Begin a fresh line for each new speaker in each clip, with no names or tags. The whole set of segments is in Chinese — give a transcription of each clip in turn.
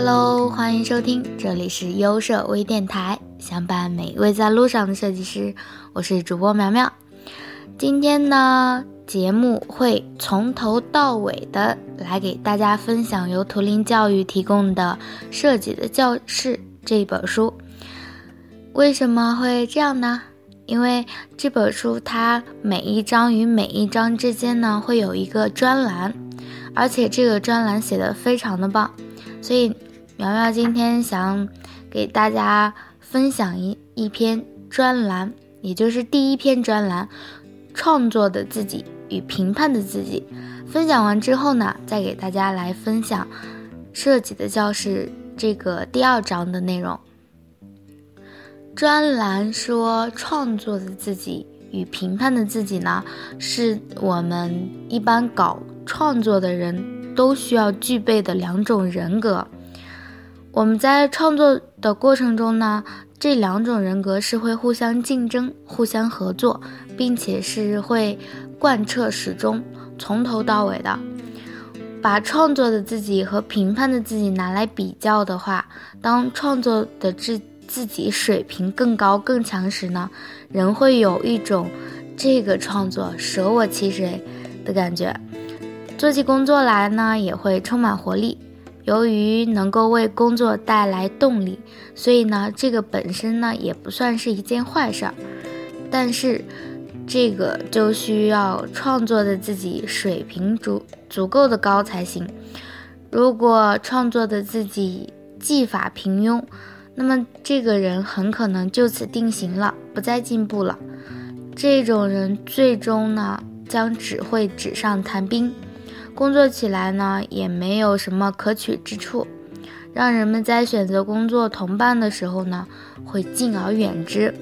Hello，欢迎收听，这里是优设微电台，相伴每一位在路上的设计师，我是主播苗苗。今天呢，节目会从头到尾的来给大家分享由图灵教育提供的《设计的教室》这本书。为什么会这样呢？因为这本书它每一章与每一章之间呢会有一个专栏，而且这个专栏写的非常的棒，所以苗苗今天想给大家分享一一篇专栏，也就是第一篇专栏《创作的自己与评判的自己》。分享完之后呢，再给大家来分享《设计的教室》这个第二章的内容。专栏说，创作的自己与评判的自己呢，是我们一般搞创作的人都需要具备的两种人格。我们在创作的过程中呢，这两种人格是会互相竞争、互相合作，并且是会贯彻始终、从头到尾的。把创作的自己和评判的自己拿来比较的话，当创作的自自己水平更高更强时呢，人会有一种这个创作舍我其谁的感觉，做起工作来呢也会充满活力。由于能够为工作带来动力，所以呢这个本身呢也不算是一件坏事儿。但是这个就需要创作的自己水平足足够的高才行。如果创作的自己技法平庸，那么这个人很可能就此定型了，不再进步了。这种人最终呢，将只会纸上谈兵，工作起来呢也没有什么可取之处，让人们在选择工作同伴的时候呢，会敬而远之。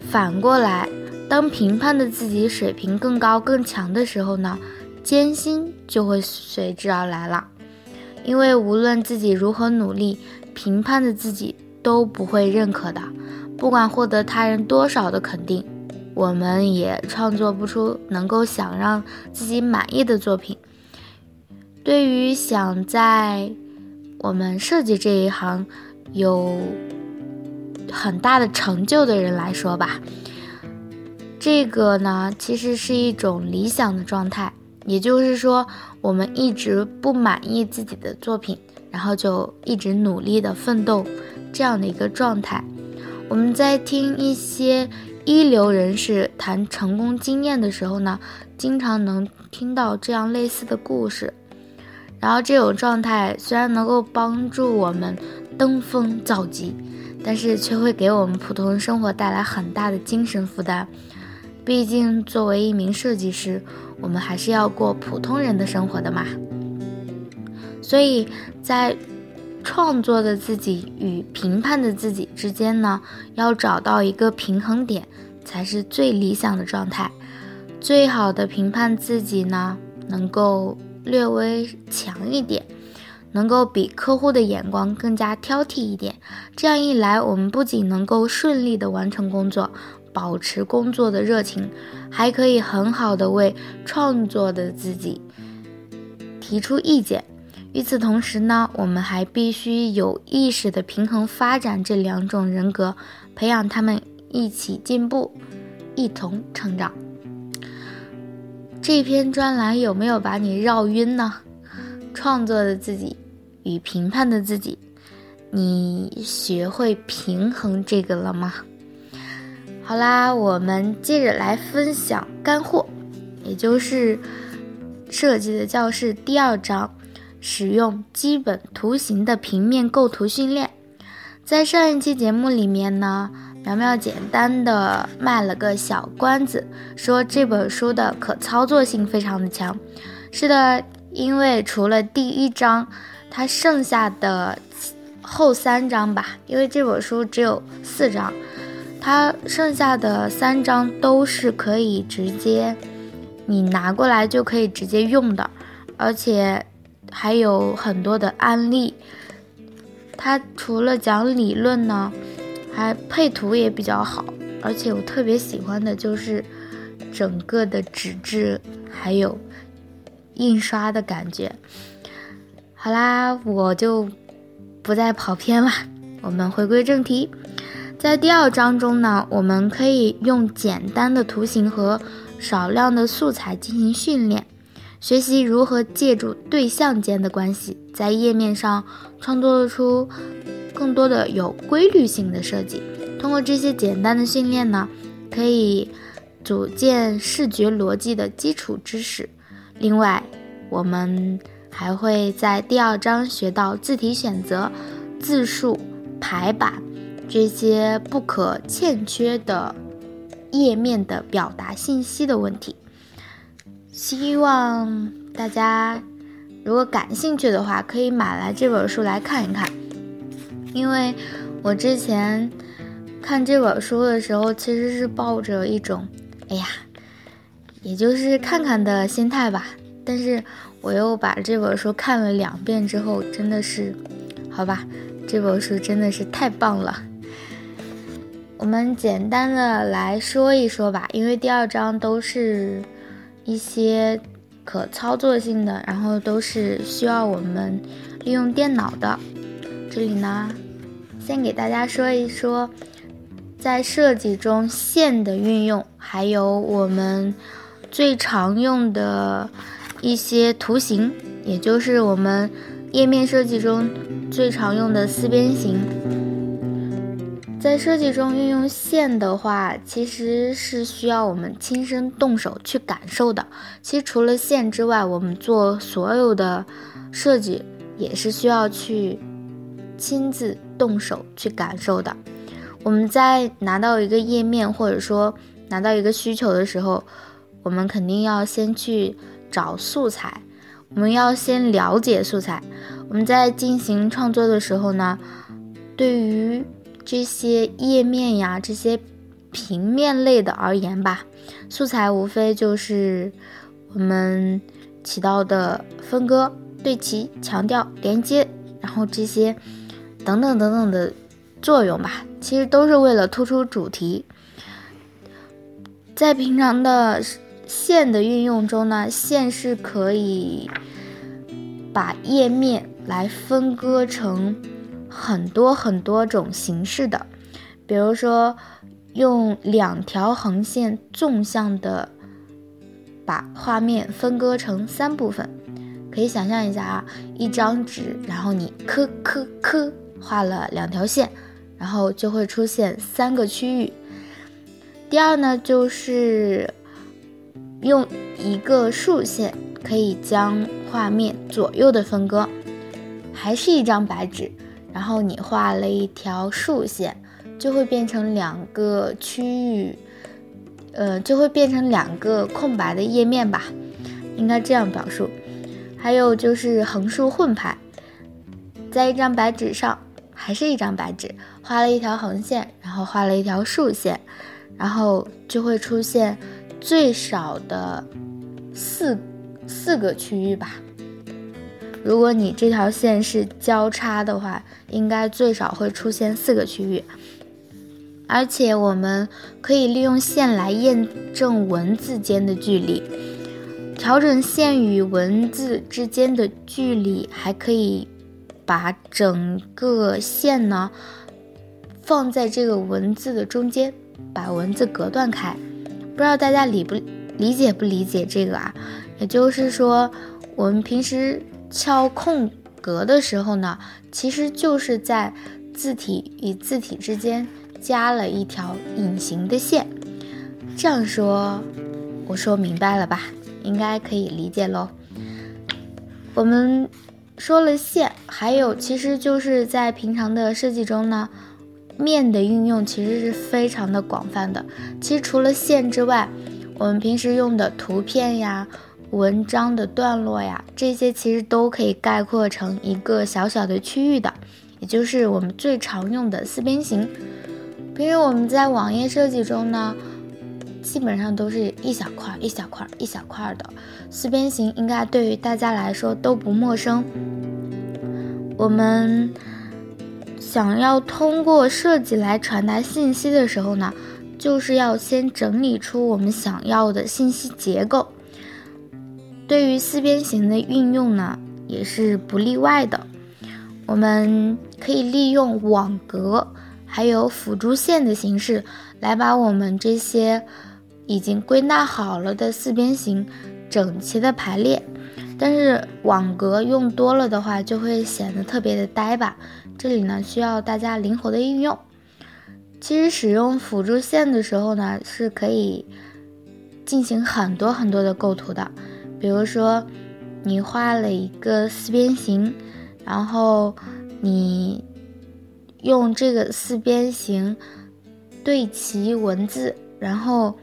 反过来，当评判的自己水平更高更强的时候呢，艰辛就会随之而来了，因为无论自己如何努力，评判的自己。都不会认可的，不管获得他人多少的肯定，我们也创作不出能够想让自己满意的作品。对于想在我们设计这一行有很大的成就的人来说吧，这个呢其实是一种理想的状态，也就是说，我们一直不满意自己的作品，然后就一直努力的奋斗。这样的一个状态，我们在听一些一流人士谈成功经验的时候呢，经常能听到这样类似的故事。然后这种状态虽然能够帮助我们登峰造极，但是却会给我们普通生活带来很大的精神负担。毕竟作为一名设计师，我们还是要过普通人的生活的嘛。所以在创作的自己与评判的自己之间呢，要找到一个平衡点，才是最理想的状态。最好的评判自己呢，能够略微强一点，能够比客户的眼光更加挑剔一点。这样一来，我们不仅能够顺利的完成工作，保持工作的热情，还可以很好的为创作的自己提出意见。与此同时呢，我们还必须有意识的平衡发展这两种人格，培养他们一起进步，一同成长。这篇专栏有没有把你绕晕呢？创作的自己与评判的自己，你学会平衡这个了吗？好啦，我们接着来分享干货，也就是设计的教室第二章。使用基本图形的平面构图训练，在上一期节目里面呢，苗苗简单的卖了个小关子，说这本书的可操作性非常的强。是的，因为除了第一章，它剩下的后三章吧，因为这本书只有四章，它剩下的三章都是可以直接你拿过来就可以直接用的，而且。还有很多的案例，它除了讲理论呢，还配图也比较好，而且我特别喜欢的就是整个的纸质还有印刷的感觉。好啦，我就不再跑偏了，我们回归正题。在第二章中呢，我们可以用简单的图形和少量的素材进行训练，学习如何借助对象间的关系，在页面上创作出更多的有规律性的设计。通过这些简单的训练呢，可以组建视觉逻辑的基础知识。另外，我们还会在第二章学到字体选择、字数、排版这些不可欠缺的页面的表达信息的问题。希望大家如果感兴趣的话，可以买来这本书来看一看。因为我之前看这本书的时候，其实是抱着一种“哎呀”。也就是看看的心态吧，但是我又把这本书看了两遍之后，真的是，好吧，这本书真的是太棒了。我们简单的来说一说吧，因为第二章都是一些可操作性的，然后都是需要我们利用电脑的。这里呢，先给大家说一说，在设计中线的运用，还有我们。最常用的一些图形，也就是我们页面设计中最常用的四边形。在设计中运用线的话，其实是需要我们亲身动手去感受的。其实除了线之外，我们做所有的设计也是需要去亲自动手去感受的。我们在拿到一个页面，或者说拿到一个需求的时候，我们肯定要先去找素材，我们要先了解素材。我们在进行创作的时候呢，对于这些页面呀、这些平面类的而言吧，素材无非就是我们起到的分割、对齐、强调、连接，然后这些等等等等的作用吧。其实都是为了突出主题，在平常的。线的运用中呢，线是可以把页面来分割成很多很多种形式的，比如说用两条横线纵向的把画面分割成三部分，可以想象一下啊，一张纸，然后你磕磕磕画了两条线，然后就会出现三个区域。第二呢，就是。用一个竖线可以将画面左右的分割，还是一张白纸，然后你画了一条竖线，就会变成两个区域，呃，就会变成两个空白的页面吧，应该这样表述。还有就是横竖混排，在一张白纸上，还是一张白纸，画了一条横线，然后画了一条竖线，然后就会出现。最少的四四个区域吧。如果你这条线是交叉的话，应该最少会出现四个区域。而且我们可以利用线来验证文字间的距离，调整线与文字之间的距离，还可以把整个线呢放在这个文字的中间，把文字隔断开。不知道大家理不理解不理解这个啊？也就是说，我们平时敲空格的时候呢，其实就是在字体与字体之间加了一条隐形的线。这样说，我说明白了吧？应该可以理解喽。我们说了线，还有其实就是在平常的设计中呢。面的运用其实是非常的广泛的。其实除了线之外，我们平时用的图片呀、文章的段落呀，这些其实都可以概括成一个小小的区域的，也就是我们最常用的四边形。平时我们在网页设计中呢，基本上都是一小块一小块一小块的四边形，应该对于大家来说都不陌生。我们。想要通过设计来传达信息的时候呢，就是要先整理出我们想要的信息结构。对于四边形的运用呢，也是不例外的。我们可以利用网格还有辅助线的形式来把我们这些已经归纳好了的四边形整齐的排列。但是网格用多了的话，就会显得特别的呆吧。这里呢，需要大家灵活的运用。其实使用辅助线的时候呢，是可以进行很多很多的构图的。比如说，你画了一个四边形，然后你用这个四边形对齐文字，然后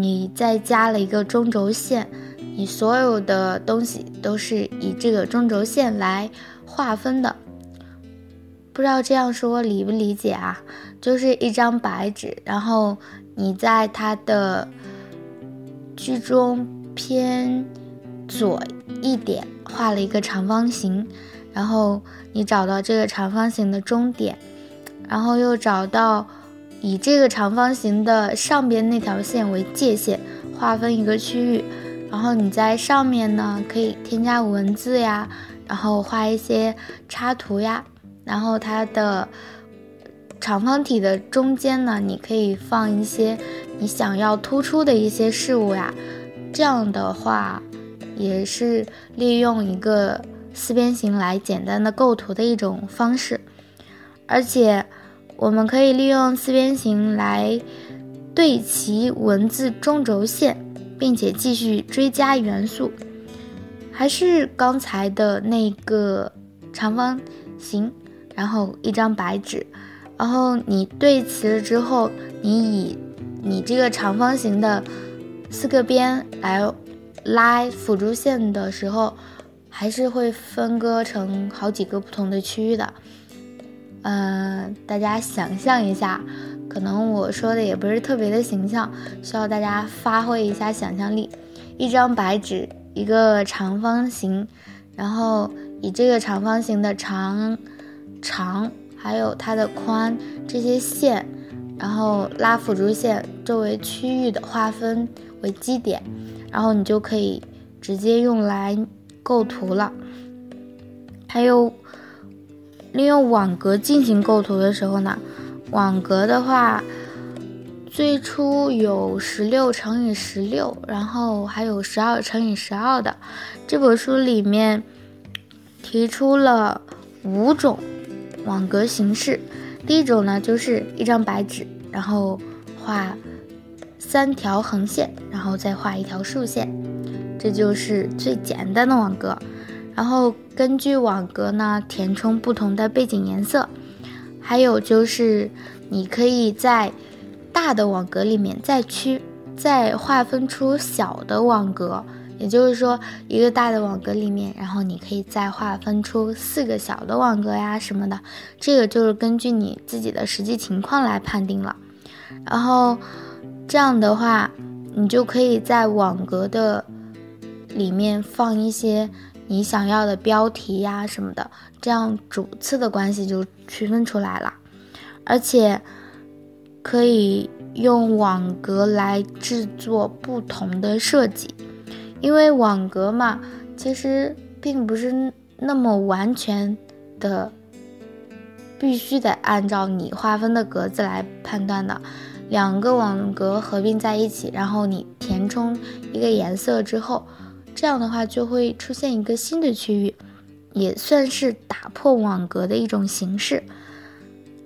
你再加了一个中轴线，你所有的东西都是以这个中轴线来划分的。不知道这样说理不理解啊？就是一张白纸，然后你在它的居中偏左一点画了一个长方形，然后你找到这个长方形的中点，然后又找到以这个长方形的上边那条线为界限，划分一个区域，然后你在上面呢可以添加文字呀，然后画一些插图呀。然后它的长方体的中间呢，你可以放一些你想要突出的一些事物呀，这样的话也是利用一个四边形来简单的构图的一种方式。而且我们可以利用四边形来对齐文字中轴线，并且继续追加元素，还是刚才的那个长方形。然后一张白纸，然后你对齐了之后，你以你这个长方形的四个边来拉辅助线的时候，还是会分割成好几个不同的区域的。嗯，大家想象一下，可能我说的也不是特别的形象，需要大家发挥一下想象力。一张白纸，一个长方形，然后以这个长方形的长。长还有它的宽这些线，然后拉辅助线作为区域的划分为基点，然后你就可以直接用来构图了。还有利用网格进行构图的时候呢，网格的话最初有十六乘以十六，然后还有十二乘以十二的。这本书里面提出了五种。网格形式，第一种呢就是一张白纸，然后画三条横线，然后再画一条竖线，这就是最简单的网格。然后根据网格呢填充不同的背景颜色，还有就是你可以在大的网格里面再区再划分出小的网格。也就是说，一个大的网格里面，然后你可以再划分出四个小的网格呀什么的，这个就是根据你自己的实际情况来判定了。然后这样的话，你就可以在网格的里面放一些你想要的标题呀什么的，这样主次的关系就区分出来了。而且可以用网格来制作不同的设计。因为网格嘛，其实并不是那么完全的，必须得按照你划分的格子来判断的。两个网格合并在一起，然后你填充一个颜色之后，这样的话就会出现一个新的区域，也算是打破网格的一种形式。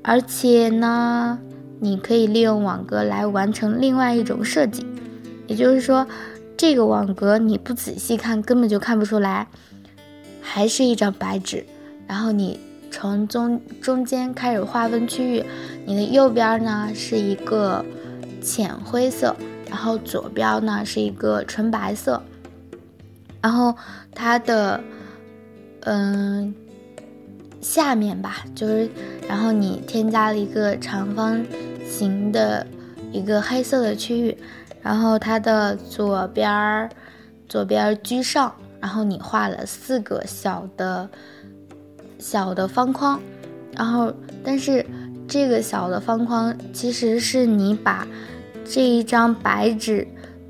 而且呢，你可以利用网格来完成另外一种设计，也就是说。这个网格你不仔细看根本就看不出来，还是一张白纸。然后你从中中间开始划分区域，你的右边呢是一个浅灰色，然后左边呢是一个纯白色。然后它的嗯下面吧，就是然后你添加了一个长方形的一个黑色的区域。然后它的左边儿，左边居上，然后你画了四个小的、小的方框，然后但是这个小的方框其实是你把这一张白纸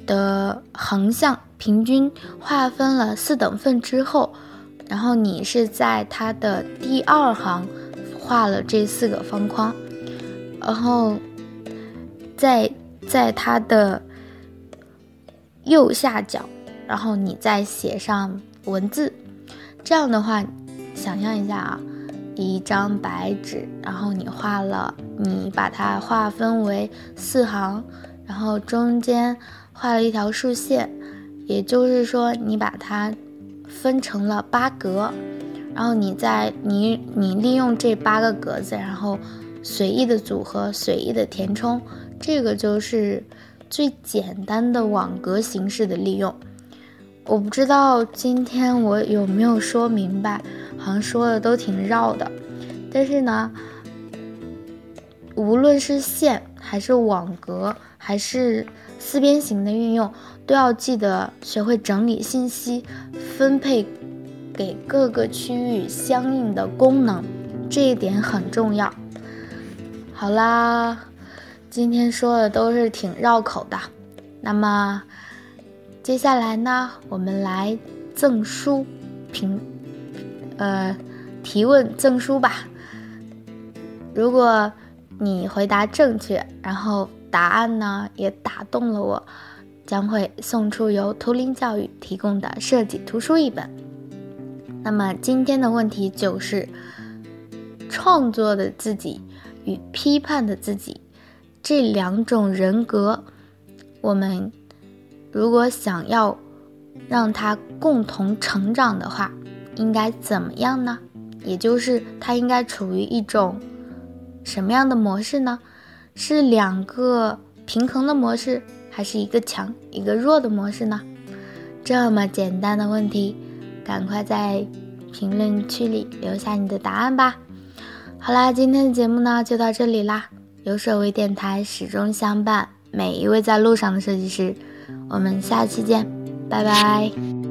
的横向平均划分了四等份之后，然后你是在它的第二行画了这四个方框，然后在在它的右下角，然后你再写上文字。这样的话，想象一下啊，一张白纸，然后你画了，你把它划分为四行，然后中间画了一条竖线，也就是说，你把它。分成了八格，然后你在你你利用这八个格子，然后随意的组合，随意的填充，这个就是最简单的网格形式的利用。我不知道今天我有没有说明白，好像说的都挺绕的，但是呢，无论是线还是网格还是四边形的运用。都要记得学会整理信息，分配给各个区域相应的功能，这一点很重要。好啦，今天说的都是挺绕口的，那么接下来呢，我们来赠书评，呃，提问赠书吧。如果你回答正确，然后答案呢也打动了我。将会送出由图灵教育提供的设计图书一本。那么今天的问题就是：创作的自己与批判的自己这两种人格，我们如果想要让它共同成长的话，应该怎么样呢？也就是它应该处于一种什么样的模式呢？是两个平衡的模式？还是一个强一个弱的模式呢？这么简单的问题，赶快在评论区里留下你的答案吧。好啦，今天的节目呢就到这里啦。有手为电台始终相伴每一位在路上的设计师，我们下期见，拜拜。